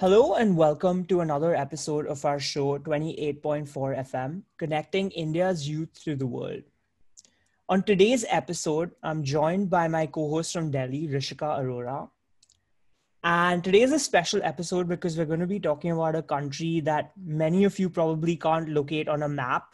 Hello and welcome to another episode of our show 28.4 FM, connecting India's youth to the world. On today's episode, I'm joined by my co host from Delhi, Rishika Arora. And today is a special episode because we're going to be talking about a country that many of you probably can't locate on a map,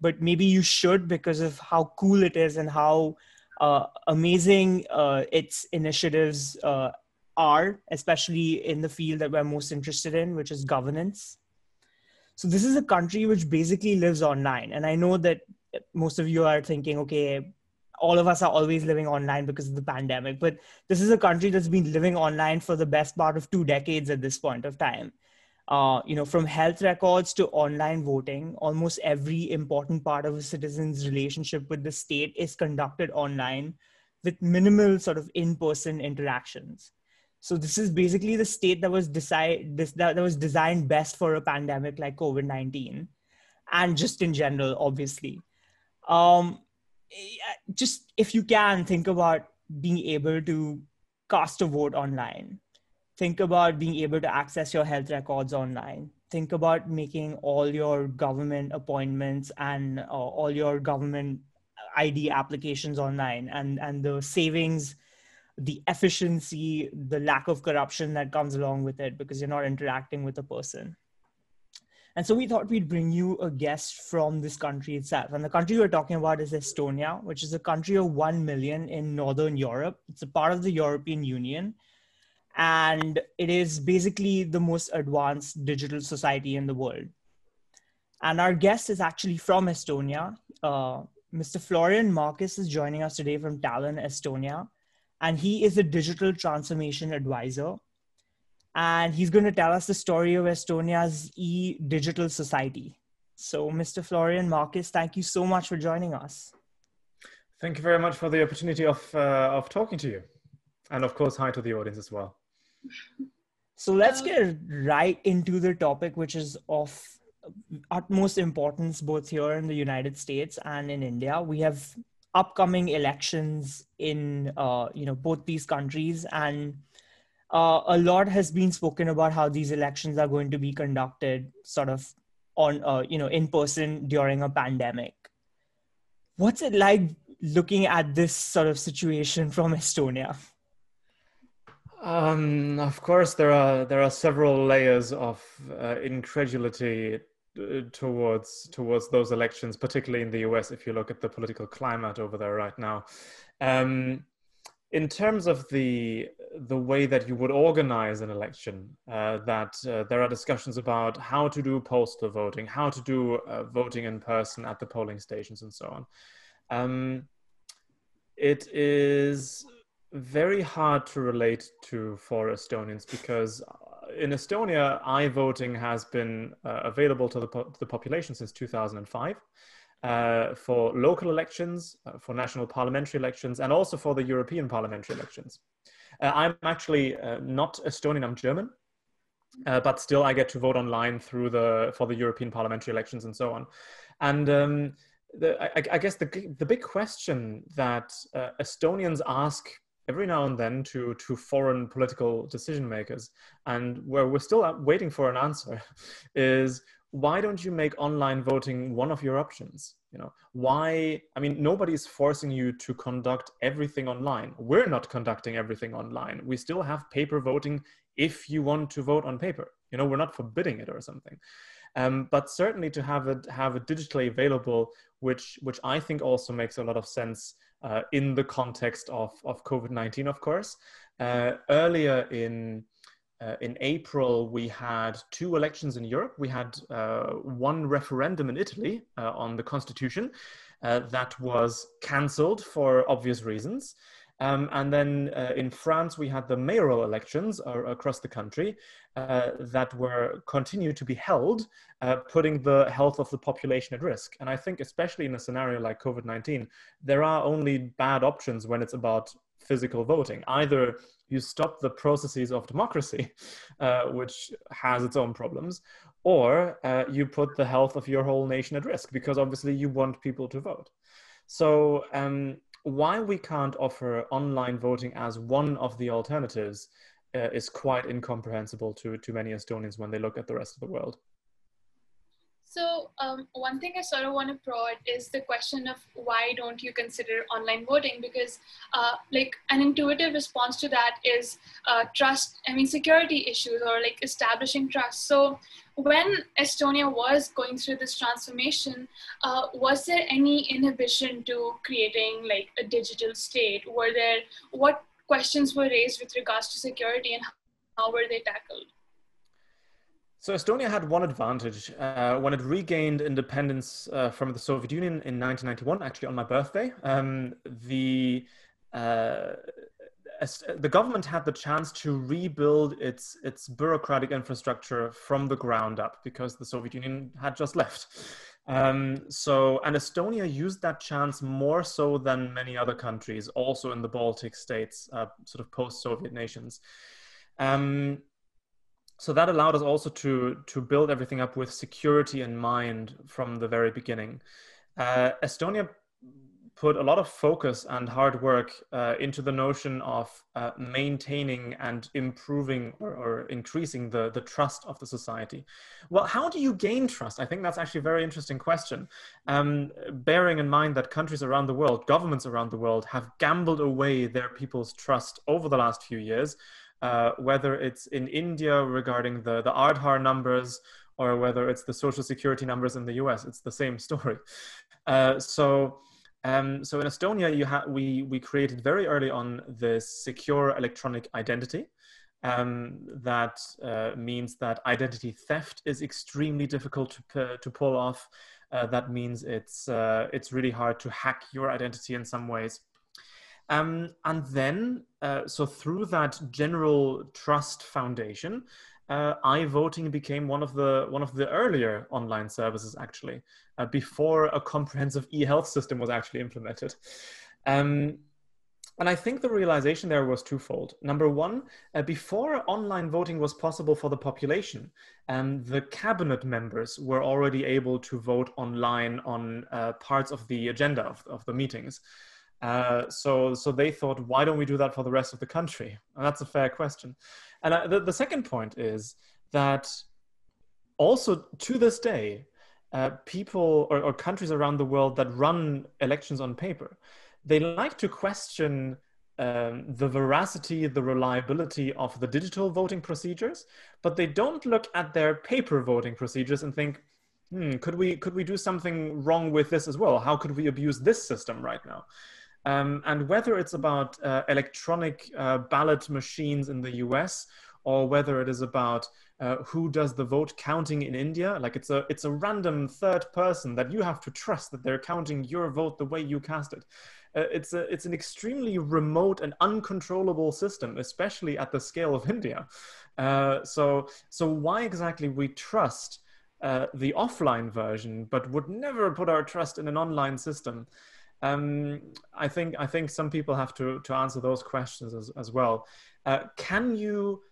but maybe you should because of how cool it is and how uh, amazing uh, its initiatives uh, are, especially in the field that we're most interested in, which is governance. So, this is a country which basically lives online. And I know that most of you are thinking, okay, all of us are always living online because of the pandemic, but this is a country that's been living online for the best part of two decades at this point of time. Uh, you know, from health records to online voting, almost every important part of a citizen's relationship with the state is conducted online with minimal sort of in-person interactions. So this is basically the state that was decide this that, that was designed best for a pandemic like COVID nineteen, and just in general, obviously. Um, just if you can think about being able to cast a vote online, think about being able to access your health records online. Think about making all your government appointments and uh, all your government ID applications online, and and the savings the efficiency, the lack of corruption that comes along with it because you're not interacting with a person. And so we thought we'd bring you a guest from this country itself. And the country we're talking about is Estonia, which is a country of 1 million in Northern Europe. It's a part of the European Union. And it is basically the most advanced digital society in the world. And our guest is actually from Estonia. Uh, Mr. Florian Marcus is joining us today from Tallinn, Estonia and he is a digital transformation advisor. And he's going to tell us the story of Estonia's e digital society. So, Mr. Florian Marcus, thank you so much for joining us. Thank you very much for the opportunity of, uh, of talking to you. And of course, hi to the audience as well. So, let's get right into the topic, which is of utmost importance both here in the United States and in India. We have upcoming elections in uh, you know both these countries. And uh, a lot has been spoken about how these elections are going to be conducted sort of on uh, you know in person during a pandemic. What's it like looking at this sort of situation from estonia? Um, of course there are there are several layers of uh, incredulity towards towards those elections, particularly in the US. If you look at the political climate over there right now, um, in terms of the the way that you would organize an election, uh, that uh, there are discussions about how to do postal voting, how to do uh, voting in person at the polling stations, and so on. Um, it is very hard to relate to for Estonians because in Estonia, i-voting has been uh, available to the, po- the, population since 2005 uh, for local elections, uh, for national parliamentary elections, and also for the European parliamentary elections. Uh, I'm actually uh, not Estonian, I'm German. Uh, but still, I get to vote online through the for the European parliamentary elections and so on. And um, the, I, I, guess the the big question that Estonians ask every now and then to to foreign political decision makers. And where we're still waiting for an answer is why don't you make online voting one of your options? You know why i mean nobody's forcing you to conduct everything online. We're not conducting everything online. We still have paper voting if you want to vote on paper. You know we're not forbidding it or something. Um, but certainly to have it have it digitally available which which i think also makes a lot of sense uh, in the context of, of COVID 19, of course. Uh, earlier in uh, in April, we had two elections in Europe. We had uh, one referendum in Italy uh, on the constitution uh, that was cancelled for obvious reasons. Um, and then uh, in France, we had the mayoral elections uh, across the country uh, that were continued to be held, uh, putting the health of the population at risk. And I think, especially in a scenario like COVID 19, there are only bad options when it's about physical voting. Either you stop the processes of democracy, uh, which has its own problems, or uh, you put the health of your whole nation at risk because obviously you want people to vote. So um, why we can't offer online voting as one of the alternatives uh, is quite incomprehensible to, to many Estonians when they look at the rest of the world. So um, one thing I sort of want to prod is the question of why don't you consider online voting? Because uh, like an intuitive response to that is uh, trust, I mean, security issues or like establishing trust. So when Estonia was going through this transformation, uh, was there any inhibition to creating like a digital state? Were there, what questions were raised with regards to security and how were they tackled? So Estonia had one advantage uh, when it regained independence uh, from the Soviet Union in 1991. Actually, on my birthday, um, the uh, the government had the chance to rebuild its its bureaucratic infrastructure from the ground up because the Soviet Union had just left. Um, so, and Estonia used that chance more so than many other countries, also in the Baltic states, uh, sort of post-Soviet nations. Um, so that allowed us also to to build everything up with security in mind from the very beginning. Uh, Estonia put a lot of focus and hard work uh, into the notion of uh, maintaining and improving or, or, increasing the, the trust of the society. Well, how do you gain trust? I think that's actually a very interesting question. Um, bearing in mind that countries around the world, governments around the world, have gambled away their people's trust over the last few years uh, whether it's in India regarding the, the Aadhaar numbers or whether it's the social security numbers in the US, it's the same story. Uh, so, um, so in Estonia, ha- we, we created very early on this secure electronic identity. Um, that uh, means that identity theft is extremely difficult to, to pull off. Uh, that means it's, uh, it's really hard to hack your identity in some ways. Um, and then, uh, so through that general trust foundation, uh, iVoting became one of the one of the earlier online services actually, uh, before a comprehensive e-health system was actually implemented. Um, and I think the realization there was twofold. Number one, uh, before online voting was possible for the population, um, the cabinet members were already able to vote online on uh, parts of the agenda of, of the meetings. Uh, so, so they thought, why don't we do that for the rest of the country? And that's a fair question. And uh, the, the second point is that also to this day, uh, people or, or, countries around the world that run elections on paper, they like to question um, the veracity, the reliability of the digital voting procedures, but they don't look at their paper voting procedures and think, hmm, could we could we do something wrong with this as well? How could we abuse this system right now? Um, and whether it's about uh, electronic uh, ballot machines in the US or whether it is about uh, who does the vote counting in India, like it's a it's a random third person that you have to trust that they're counting your vote the way you cast it. Uh, it's a it's an extremely remote and uncontrollable system, especially at the scale of India. Uh, so so why exactly we trust uh, the offline version, but would never put our trust in an online system? Um, I think I think some people have to to answer those questions as, as well. Uh, can you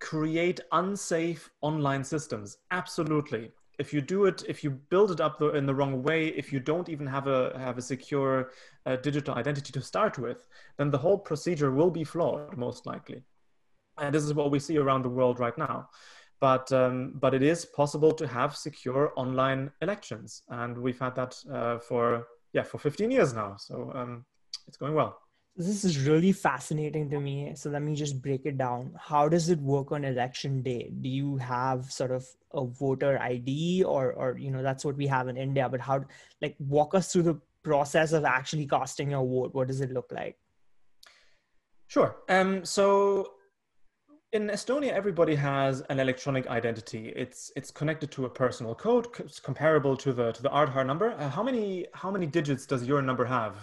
create unsafe online systems? Absolutely. If you do it, if you build it up the, in the wrong way, if you don't even have a have a secure uh, digital identity to start with, then the whole procedure will be flawed, most likely. And this is what we see around the world right now but um, but it is possible to have secure online elections, and we've had that uh, for yeah for 15 years now so um, it's going well. This is really fascinating to me so let me just break it down. How does it work on election day? Do you have sort of a voter id or or you know that's what we have in india but how like walk us through the process of actually casting your vote. What does it look like? Sure. Um so in Estonia, everybody has an electronic identity. It's it's connected to a personal code, it's comparable to the to the Aadhaar number. Uh, how many how many digits does your number have?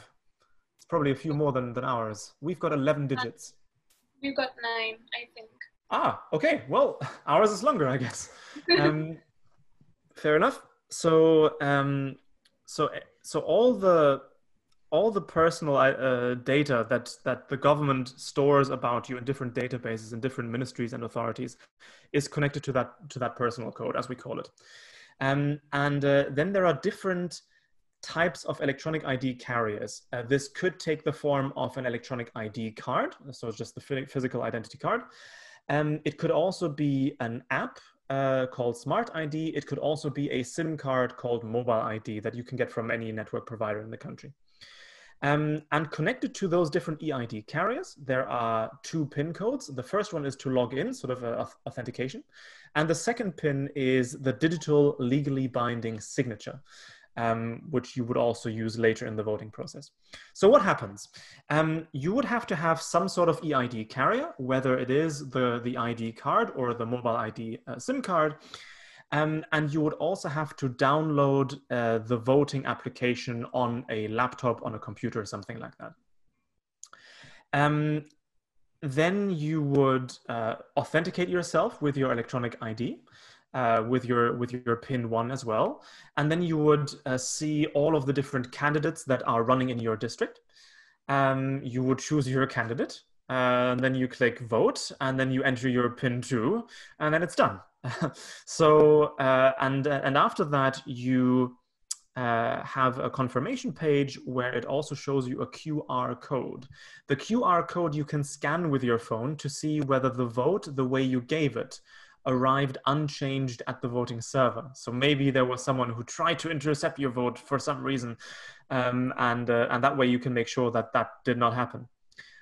It's probably a few more than than ours. We've got eleven digits. We've got nine, I think. Ah, okay. Well, ours is longer, I guess. Um, fair enough. So um, so so all the all the personal uh, data that that the government stores about you in different databases in different ministries and authorities is connected to that to that personal code as we call it um, and uh, then there are different types of electronic id carriers uh, this could take the form of an electronic id card so it's just the physical identity card Um, it could also be an app uh, called Smart ID. It could also be a SIM card called Mobile ID that you can get from any network provider in the country. Um, and connected to those different EID carriers, there are two PIN codes. The first one is to log in, sort of a, authentication. And the second PIN is the digital legally binding signature um, which you would also use later in the voting process. So what happens? Um, you would have to have some sort of EID carrier, whether it is the, the ID card or the mobile ID uh, SIM card. Um, and you would also have to download uh, the voting application on a laptop, on a computer, something like that. Um, then you would uh, authenticate yourself with your electronic ID uh, with your with your pin one as well, and then you would uh, see all of the different candidates that are running in your district. Um, you would choose your candidate, uh, and then you click vote, and then you enter your pin two, and then it's done. so uh, and uh, and after that you. Uh, have a confirmation page where it also shows you a QR code. The QR code you can scan with your phone to see whether the vote, the way you gave it, arrived unchanged at the voting server. So maybe there was someone who tried to intercept your vote for some reason, um, and uh, and that way you can make sure that that did not happen.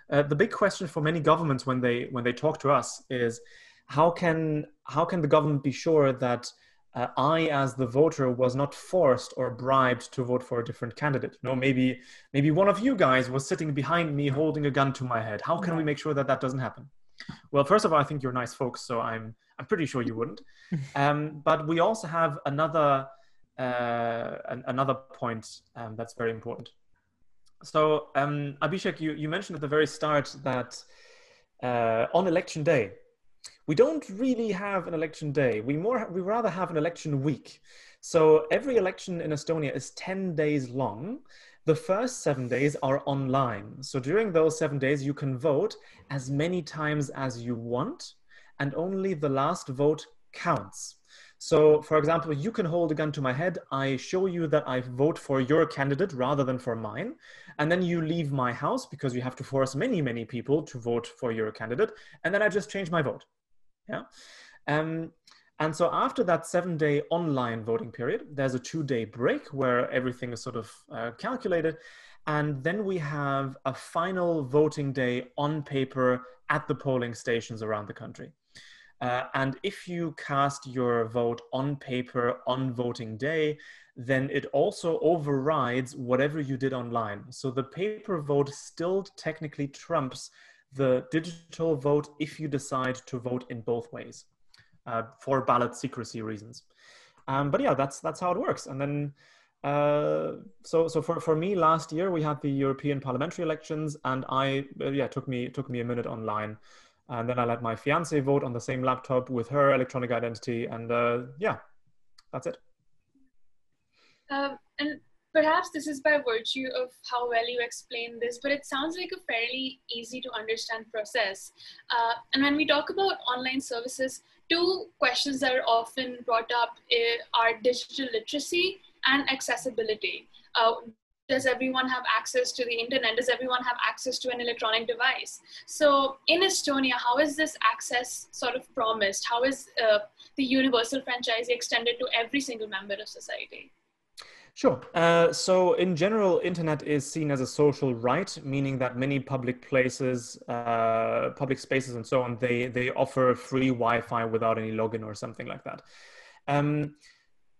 Uh, the big question for many governments when they when they talk to us is how can how can the government be sure that uh, I, as the voter, was not forced or bribed to vote for a different candidate. You know, maybe maybe one of you guys was sitting behind me holding a gun to my head. How can we make sure that that doesn't happen? Well, first of all, I think you're nice folks, so I'm I'm pretty sure you wouldn't. Um, but we also have another uh, an, another point um, that's very important. So, um, Abhishek, you, you mentioned at the very start that uh, on election day, we don't really have an election day. We more we rather have an election week. So every election in Estonia is ten days long, the first seven days are online. So during those seven days, you can vote as many times as you want, and only the last vote counts. So, for example, you can hold a gun to my head. I show you that I vote for your candidate rather than for mine. And then you leave my house because you have to force many, many people to vote for your candidate. And then I just change my vote. Yeah. Um, and so after that seven day online voting period, there's a two day break where everything is sort of uh, calculated. And then we have a final voting day on paper at the polling stations around the country. Uh, and if you cast your vote on paper on voting day, then it also overrides whatever you did online. So the paper vote still technically trumps the digital vote if you decide to vote in both ways uh, for ballot secrecy reasons. Um, but yeah, that's that's how it works. And then, uh, so so for, for me, last year we had the European parliamentary elections, and I uh, yeah took me took me a minute online, and then I let my fiance vote on the same laptop with her electronic identity, and uh, yeah, that's it. Um, and perhaps this is by virtue of how well you explain this, but it sounds like a fairly easy to understand process. Uh, and when we talk about online services, two questions that are often brought up eh, are digital literacy and accessibility. Uh, does everyone have access to the internet? Does everyone have access to an electronic device? So in Estonia, how is this access sort of promised? How is uh, the universal franchise extended to every single member of society? Sure. Uh, so, in general, internet is seen as a social right, meaning that many public places, uh, public spaces, and so on, they they offer free Wi-Fi without any login or something like that. Um,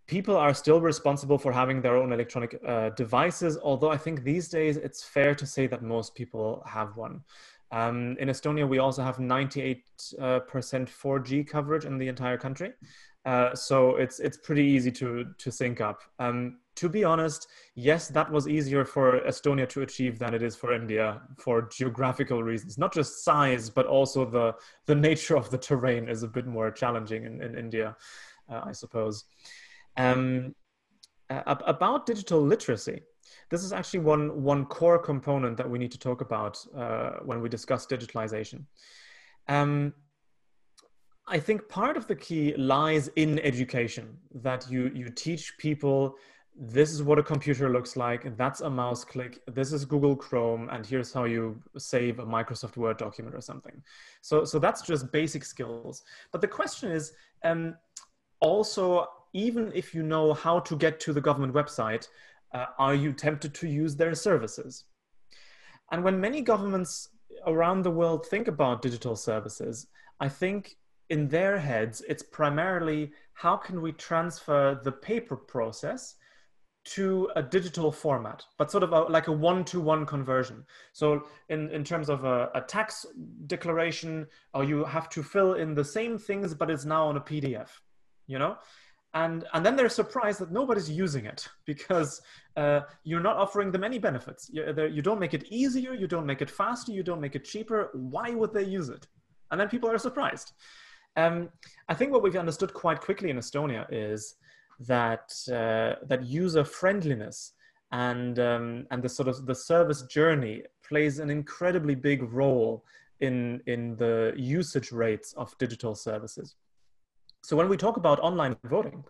people are still responsible for having their own electronic uh, devices, although I think these days it's fair to say that most people have one. Um, in Estonia, we also have 98% 4G uh, coverage in the entire country. Uh, so it's it's pretty easy to to sync up. Um, to be honest, yes, that was easier for Estonia to achieve than it is for India for geographical reasons. Not just size, but also the, the nature of the terrain is a bit more challenging in, in India, uh, I suppose. Um, uh, about digital literacy, this is actually one, one core component that we need to talk about uh, when we discuss digitalization. Um, I think part of the key lies in education, that you, you teach people this is what a computer looks like. That's a mouse click. This is Google Chrome, and here's how you save a Microsoft Word document or something. So, so that's just basic skills. But the question is um, also, even if you know how to get to the government website, uh, are you tempted to use their services? And when many governments around the world think about digital services, I think in their heads, it's primarily how can we transfer the paper process to a digital format, but sort of a, like a one-to-one conversion. So in, in terms of a, a tax declaration, or you have to fill in the same things, but it's now on a PDF, you know? And, and then they're surprised that nobody's using it because uh, you're not offering them any benefits. You, you don't make it easier, you don't make it faster, you don't make it cheaper. Why would they use it? And then people are surprised. Um, I think what we've understood quite quickly in Estonia is that uh, that user friendliness and um, and the sort of the service journey plays an incredibly big role in in the usage rates of digital services. So when we talk about online voting,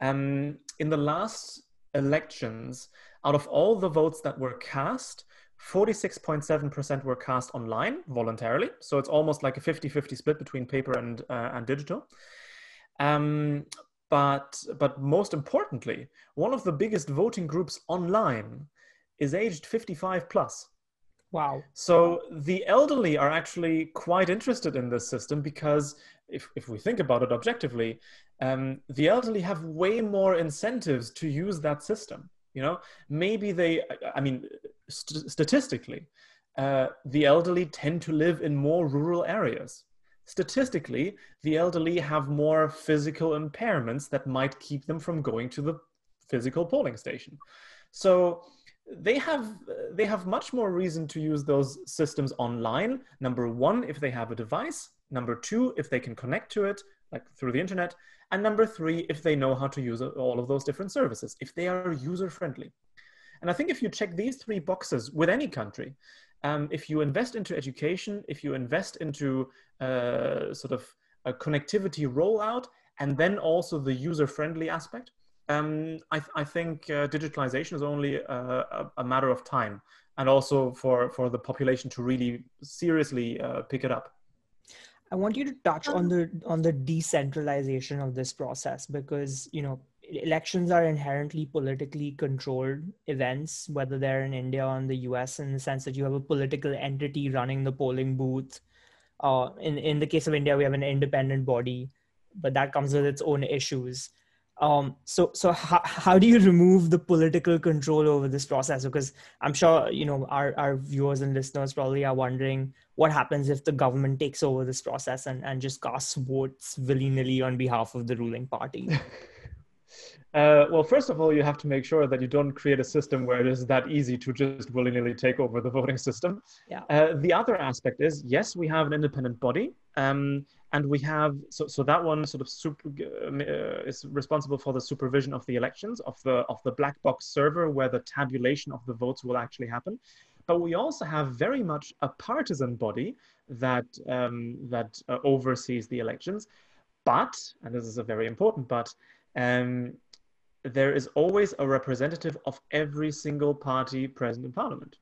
um, in the last elections, out of all the votes that were cast, 46.7% were cast online voluntarily. So it's almost like a 50 50 split between paper and, uh, and digital. Um, but, but most importantly, one of the biggest voting groups online is aged 55 plus. Wow. So the elderly are actually quite interested in this system because if, if we think about it objectively, um, the elderly have way more incentives to use that system you know? Maybe they i mean st- statistically uh, the elderly tend to live in more rural areas. Statistically the elderly have more physical impairments that might keep them from going to the physical polling station. So they have they have much more reason to use those systems online. Number one if they have a device. Number two if they can connect to it like through the internet and number three, if they know how to use all of those different services, if they are user friendly. And I think if you check these three boxes with any country, um, if you invest into education, if you invest into uh, sort of a connectivity rollout, and then also the user friendly aspect, um, I, th- I, think uh, digitalization is only a, a, a, matter of time, and also for, for the population to really seriously uh, pick it up. I want you to touch on um, the on the decentralization of this process because you know elections are inherently politically controlled events, whether they're in India or in the US, in the sense that you have a political entity running the polling booth. Uh, in in the case of India, we have an independent body, but that comes with its own issues um so so how, how do you remove the political control over this process because i'm sure you know our, our viewers and listeners probably are wondering what happens if the government takes over this process and, and just casts votes willy-nilly on behalf of the ruling party Uh, well, first of all, you have to make sure that you don't create a system where it is that easy to just willy-nilly take over the voting system. Yeah. Uh, the other aspect is, yes, we have an independent body, um, and we have so so that one sort of super, uh, is responsible for the supervision of the elections of the of the black box server where the tabulation of the votes will actually happen. But we also have very much a partisan body that um, that uh, oversees the elections. But, and this is a very important but, um, there is always a representative of every single party present in parliament.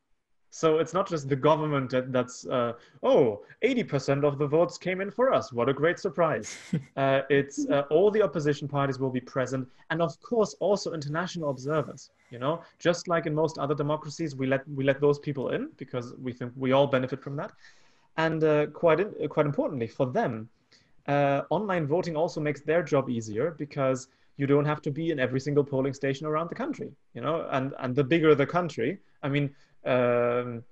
So it's not just the government that, that's, uh, oh, 80% of the votes came in for us. What a great surprise. uh, it's uh, all the opposition parties will be present. And of course, also international observers, you know, just like in most other democracies, we let, we let those people in because we think we all benefit from that. And uh, quite, in, quite importantly for them, uh, online voting also makes their job easier because you don't have to be in every single polling station around the country you know and and the bigger the country i mean um,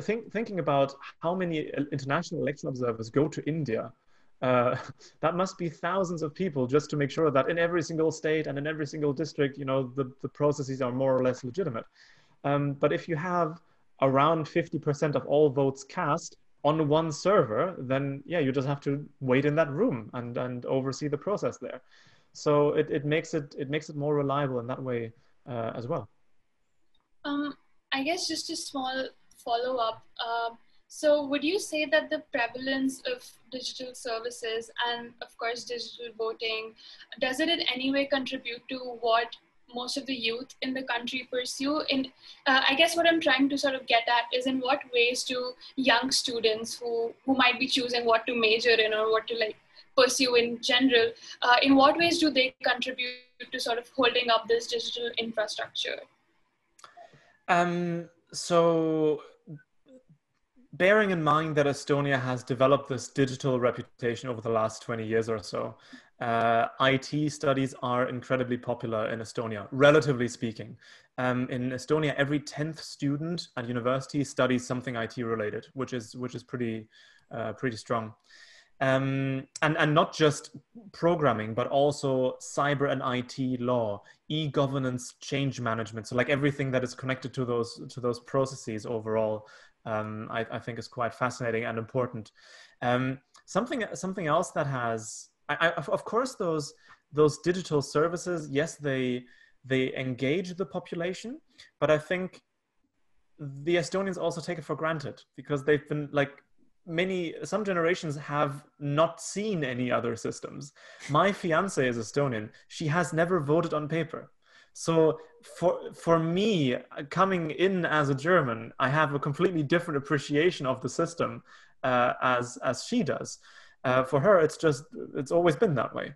think, thinking about how many international election observers go to india uh, that must be thousands of people just to make sure that in every single state and in every single district you know the, the processes are more or less legitimate. Um, but if you have around 50% of all votes cast on one server then yeah you just have to wait in that room and and oversee the process there. So it, it makes it it makes it more reliable in that way uh, as well. Um, i guess just a small follow-up uh, so would you say that the prevalence of digital services and of course digital voting does it in any way contribute to what most of the youth in the country pursue. And uh, I guess what I'm trying to sort of get at is in what ways do young students who who might be choosing what to major in or what to like pursue in general, uh, in what ways do they contribute to sort of holding up this digital infrastructure? Um, so bearing in mind that Estonia has developed this digital reputation over the last 20 years or so, uh, IT studies are incredibly popular in Estonia, relatively speaking. Um, in Estonia, every 10th student at university studies something IT related, which is, which is pretty, uh, pretty strong. Um, and, and not just programming, but also cyber and IT law, e-governance, change management. So like everything that is connected to those, to those processes overall um, I, I, think is quite fascinating and important. Um, something something else that has, I, I, of course, those those digital services, yes, they they engage the population, but I think the Estonians also take it for granted because they've been like many some generations have not seen any other systems. My fiance is Estonian; she has never voted on paper. So for for me, coming in as a German, I have a completely different appreciation of the system uh, as as she does. Uh, for her, it's just it's always been that way.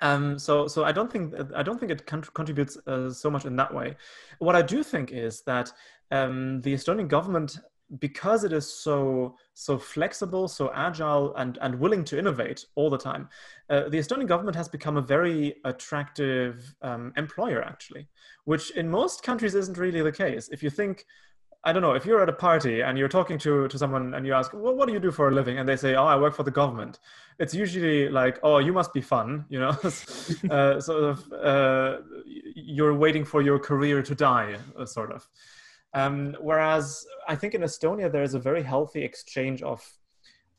Um, so so I don't think I don't think it contributes uh, so much in that way. What I do think is that um, the Estonian government because it is so so flexible, so agile, and and willing to innovate all the time, uh, the Estonian government has become a very attractive um, employer, actually, which in most countries isn't really the case. If you think, I don't know, if you're at a party and you're talking to to someone and you ask, well, what do you do for a living, and they say, oh, I work for the government. It's usually like, oh, you must be fun, you know, uh, sort of. Uh, you're waiting for your career to die, uh, sort of. Um, whereas I think in Estonia there is a very healthy exchange of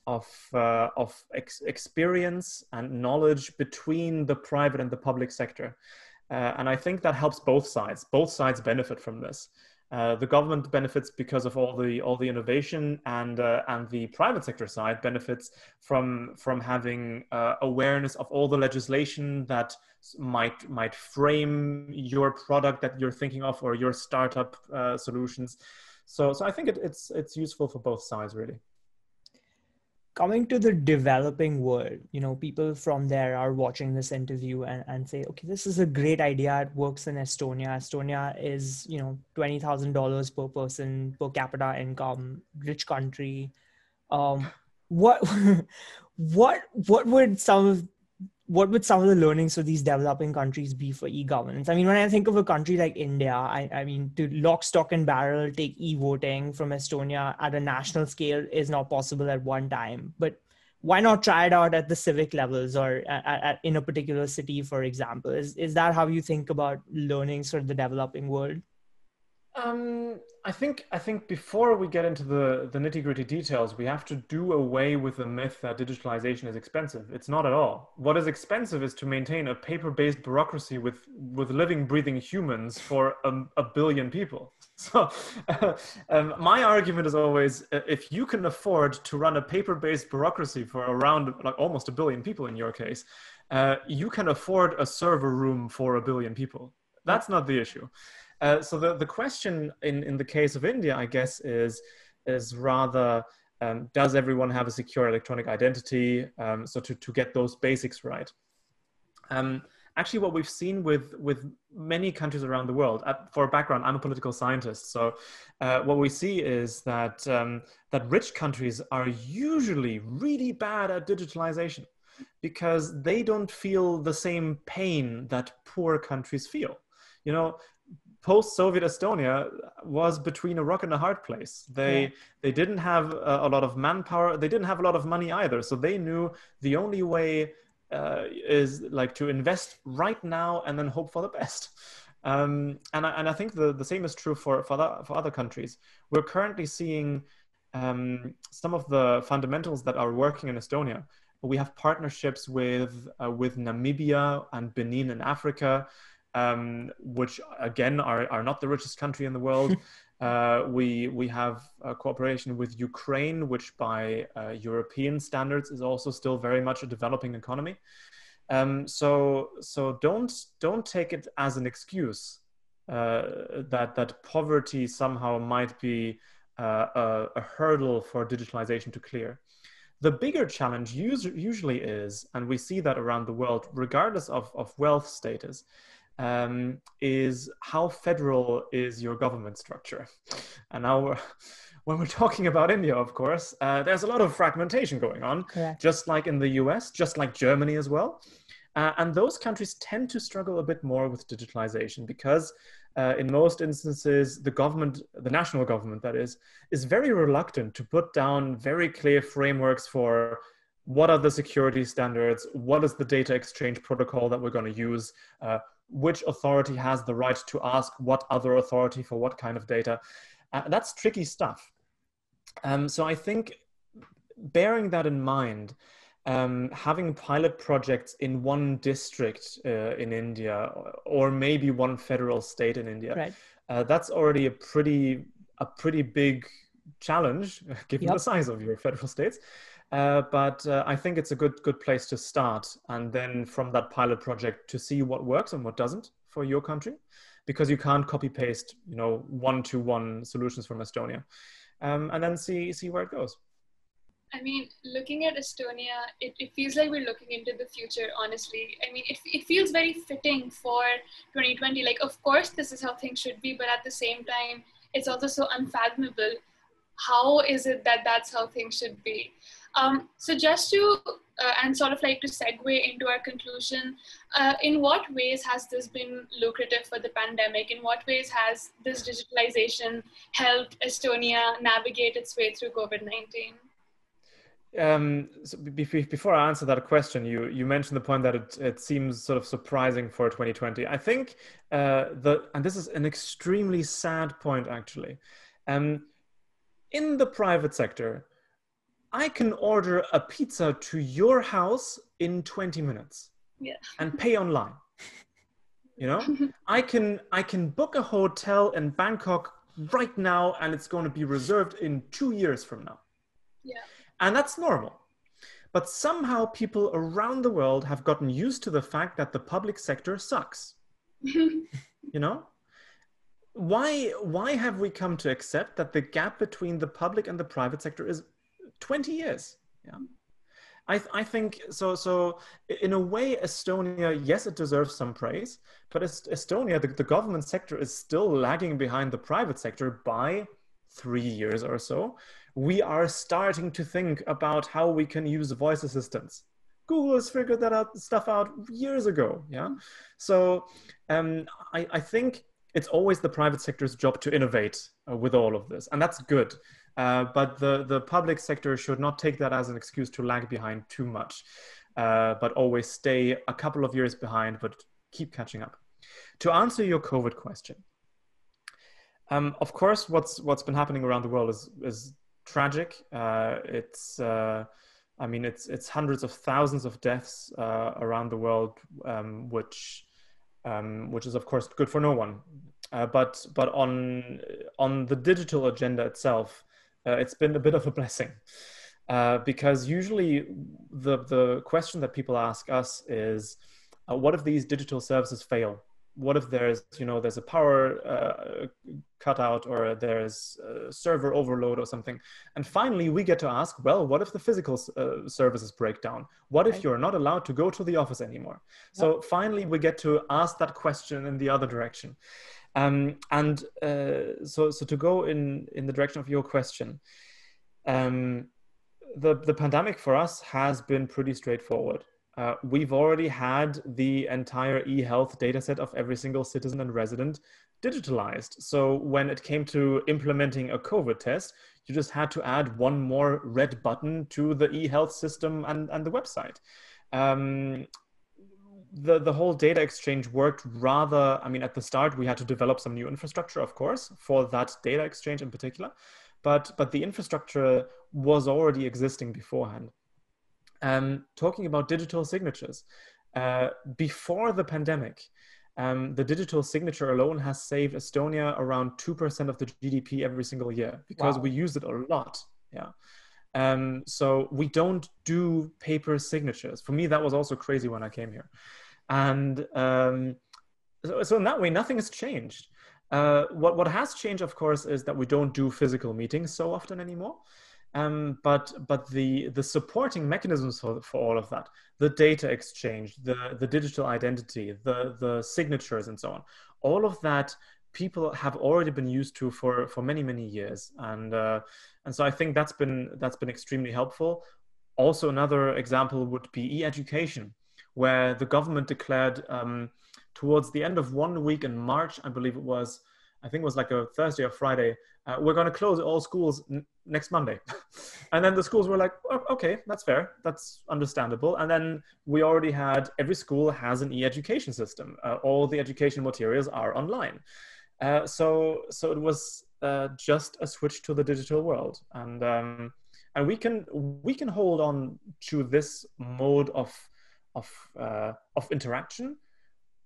of uh, of ex- experience and knowledge between the private and the public sector, uh, and I think that helps both sides. Both sides benefit from this. Uh, the government benefits because of all the all the innovation, and uh, and the private sector side benefits from from having uh, awareness of all the legislation that might might frame your product that you're thinking of or your startup uh, solutions. So so I think it, it's it's useful for both sides really coming to the developing world you know people from there are watching this interview and, and say okay this is a great idea. It works in estonia. Estonia is you know $20000 per person per capita income rich country. Um, what what what would some of what would some of the learnings for these developing countries be for e-governance? I mean, when I think of a country like India, I, I mean, to lock, stock, and barrel take e-voting from Estonia at a national scale is not possible at one time. But why not try it out at the civic levels or at, at, in a particular city, for example? Is is that how you think about learnings for the developing world? Um, I think I think before we get into the the nitty gritty details, we have to do away with the myth that digitalization is expensive. It's not at all. What is expensive is to maintain a paper based bureaucracy with with living, breathing humans for a, a billion people. So, uh, um, my argument is always, uh, if you can afford to run a paper based bureaucracy for around like almost a billion people in your case, uh, you can afford a server room for a billion people. That's not the issue. Uh, so the, the question in, in the case of India, I guess, is, is rather, um, does everyone have a secure electronic identity? Um, so to, to get those basics right. Um, actually, what we've seen with, with many countries around the world, uh, for background, I'm a political scientist. So uh, what we see is that, um, that rich countries are usually really bad at digitalization because they don't feel the same pain that poor countries feel. You know, post-Soviet Estonia was between a rock and a hard place. They yeah. they didn't have a, a, lot of manpower. They didn't have a lot of money either. So they knew the only way uh, is like to invest right now and then hope for the best. Um, and I, and I think the, the same is true for for other, for other countries. We're currently seeing um, some of the fundamentals that are working in Estonia. We have partnerships with uh, with Namibia and Benin in Africa um, which again are, are not the richest country in the world. uh, we we have a cooperation with Ukraine, which by uh, European standards is also still very much a developing economy. Um, so so don't don't take it as an excuse uh, that that poverty somehow might be uh, a, a, hurdle for digitalization to clear. The bigger challenge usually is, and we see that around the world, regardless of, of wealth status, um, is how federal is your government structure. And now, we're, when we're talking about India, of course, uh, there's a lot of fragmentation going on, Correct. just like in the US, just like Germany as well. Uh, and those countries tend to struggle a bit more with digitalization because uh, in most instances, the government, the national government that is, is very reluctant to put down very clear frameworks for what are the security standards, what is the data exchange protocol that we're going to use, uh, which authority has the right to ask what other authority for what kind of data. Uh, that's tricky stuff. Um, so I think bearing that in mind, um, having pilot projects in one district uh, in India or maybe one federal state in India, right. uh, that's already a pretty a pretty big challenge given yep. the size of your federal states. Uh, but uh, I think it's a good good place to start, and then from that pilot project to see what works and what doesn't for your country, because you can't copy paste, you know, one to one solutions from Estonia, um, and then see see where it goes. I mean, looking at Estonia, it, it feels like we're looking into the future, honestly. I mean, it, it feels very fitting for 2020. Like, of course, this is how things should be, but at the same time, it's also so unfathomable. How is it that that's how things should be? Um, so, just to, uh, and sort of like to segue into our conclusion, uh, in what ways has this been lucrative for the pandemic? In what ways has this digitalization helped Estonia navigate its way through COVID 19? Um, so before I answer that question, you you mentioned the point that it, it seems sort of surprising for 2020. I think uh, the and this is an extremely sad point actually. Um, in the private sector, I can order a pizza to your house in 20 minutes yeah. and pay online. You know, I can I can book a hotel in Bangkok right now, and it's going to be reserved in two years from now. Yeah and that's normal. But somehow people around the world have gotten used to the fact that the public sector sucks. you know? Why, why have we come to accept that the gap between the public and the private sector is 20 years? Yeah. I, I think so. So in a way, Estonia, yes, it deserves some praise, but Estonia, the, the government sector is still lagging behind the private sector by three years or so we are starting to think about how we can use voice assistants. Google has figured that out, stuff out years ago. Yeah. So um, I, I, think it's always the private sector's job to innovate uh, with all of this, and that's good. Uh, but the, the public sector should not take that as an excuse to lag behind too much, uh, but always stay a couple of years behind, but keep catching up. To answer your COVID question, um, of course, what's what's been happening around the world is is tragic. Uh, it's uh, I mean it's it's hundreds of thousands of deaths uh, around the world, um, which um, which is of course good for no one. Uh, but but on on the digital agenda itself, uh, it's been a bit of a blessing. Uh, because usually the the question that people ask us is, what if these digital services fail? what if there's you know there's a power uh, cutout or there's server overload or something? And finally we get to ask well what if the physical uh, services break down? What if you're not allowed to go to the office anymore? So finally we get to ask that question in the other direction um, and uh, so so to go in in the direction of your question um, the the pandemic for us has been pretty straightforward uh, we've already had the entire e-health dataset of every single citizen and resident digitalized. So when it came to implementing a COVID test, you just had to add one more red button to the e-health system and, and the website. Um, the, the whole data exchange worked rather, I mean, at the start, we had to develop some new infrastructure, of course, for that data exchange in particular. But, but the infrastructure was already existing beforehand. Um, talking about digital signatures, uh, before the pandemic, um, the digital signature alone has saved Estonia around 2% of the GDP every single year because wow. we use it a lot. Yeah. Um, so we don't do paper signatures. For me, that was also crazy when I came here. And um, so, so in that way, nothing has changed. Uh, what, what has changed, of course, is that we don't do physical meetings so often anymore. Um, but but the the supporting mechanisms for, for all of that, the data exchange, the the digital identity, the the signatures, and so on, all of that people have already been used to for for many many years, and uh, and so I think that's been that's been extremely helpful. Also, another example would be e-education, where the government declared um, towards the end of one week in March, I believe it was, I think it was like a Thursday or Friday, uh, we're going to close all schools n- next Monday. and then the schools were like, oh, okay, that's fair. That's understandable. And then we already had every school has an e education system. Uh, all the education materials are online. Uh, so, so it was uh, just a switch to the digital world. And, um, and we can, we can hold on to this mode of, of, uh, of interaction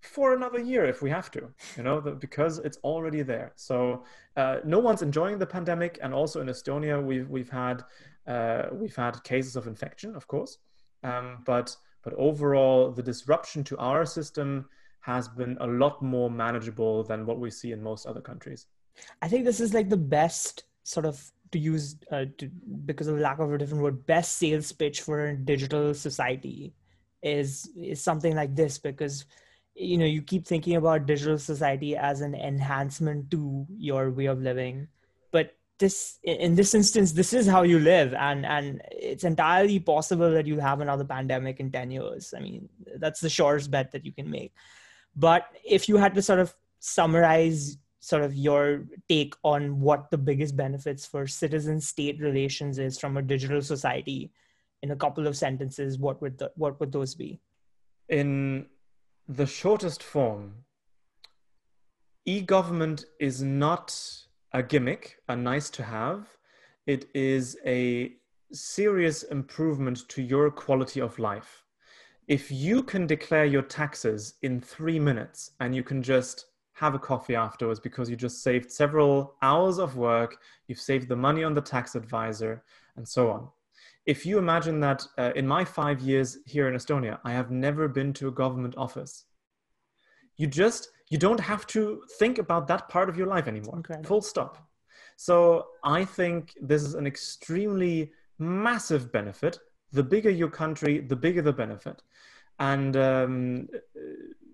for another year if we have to you know the, because it's already there. So uh, no one's enjoying the pandemic and also in estonia we've we've had uh, we've had cases of infection of course. Um, but but overall the disruption to our system has been a lot more manageable than what we see in most other countries. I think this is like the best sort of to use uh, to, because of lack of a different word best sales pitch for a digital society is is something like this because you know you keep thinking about digital society as an enhancement to your way of living. But this in this instance this is how you live. And and it's entirely possible that you have another pandemic in 10 years. I mean that's the surest bet that you can make. But if you had to sort of summarize sort of your take on what the biggest benefits for citizen state relations is from a digital society in a couple of sentences what would the, what would those be in the shortest form, e-government is not a gimmick, a nice to have. It is a serious improvement to your quality of life. If you can declare your taxes in three minutes and you can just have a coffee afterwards because you just saved several hours of work, you've saved the money on the tax advisor, and so on if you imagine that uh, in my five years here in Estonia, I have never been to a government office. You just, you don't have to think about that part of your life anymore. Full stop. So I think this is an extremely massive benefit. The bigger your country, the bigger the benefit. And um,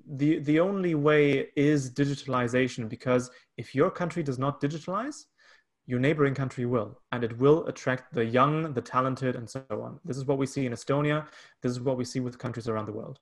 the, the only way is digitalization because if your country does not digitalize, your neighboring country will, and it will attract the young, the talented, and so on. This is what we see in Estonia. This is what we see with countries around the world.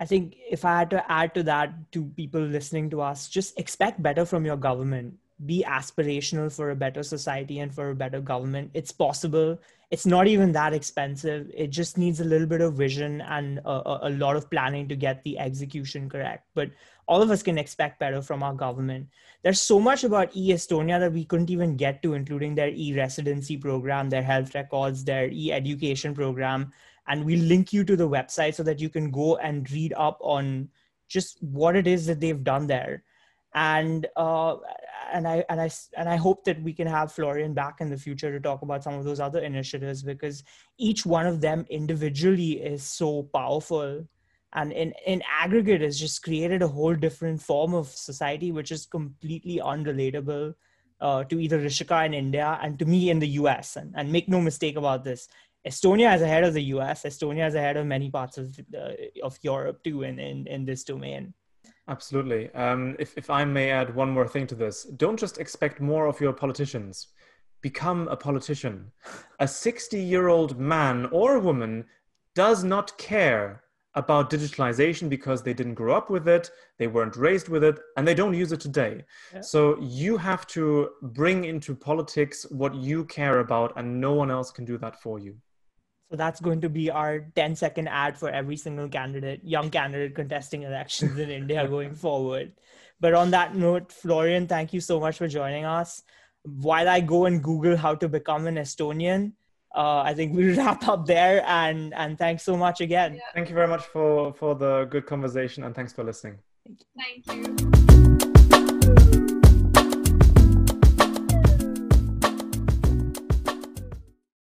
I think if I had to add to that to people listening to us, just expect better from your government. Be aspirational for a better society and for a better government. It's possible. It's not even that expensive. It just needs a little bit of vision and a, a lot of planning to get the execution correct. But all of us can expect better from our government. There's so much about e Estonia that we couldn't even get to, including their e residency program, their health records, their e education program. And we link you to the website so that you can go and read up on just what it is that they've done there. And uh, and I and I and I hope that we can have Florian back in the future to talk about some of those other initiatives because each one of them individually is so powerful and in, in aggregate has just created a whole different form of society which is completely unrelatable uh, to either Rishika in India and to me in the US. And, and make no mistake about this, Estonia is ahead of the US. Estonia is ahead of many parts of, uh, of Europe too in, in, in this domain. Absolutely. Um, if, if I may add one more thing to this, don't just expect more of your politicians. Become a politician. A 60 year old man or woman does not care about digitalization because they didn't grow up with it, they weren't raised with it, and they don't use it today. Yeah. So you have to bring into politics what you care about, and no one else can do that for you. So that's going to be our 10 second ad for every single candidate, young candidate contesting elections in India going forward. But on that note, Florian, thank you so much for joining us. While I go and Google how to become an Estonian, uh, I think we'll wrap up there. And and thanks so much again. Yeah. Thank you very much for for the good conversation and thanks for listening. Thank you. Thank you.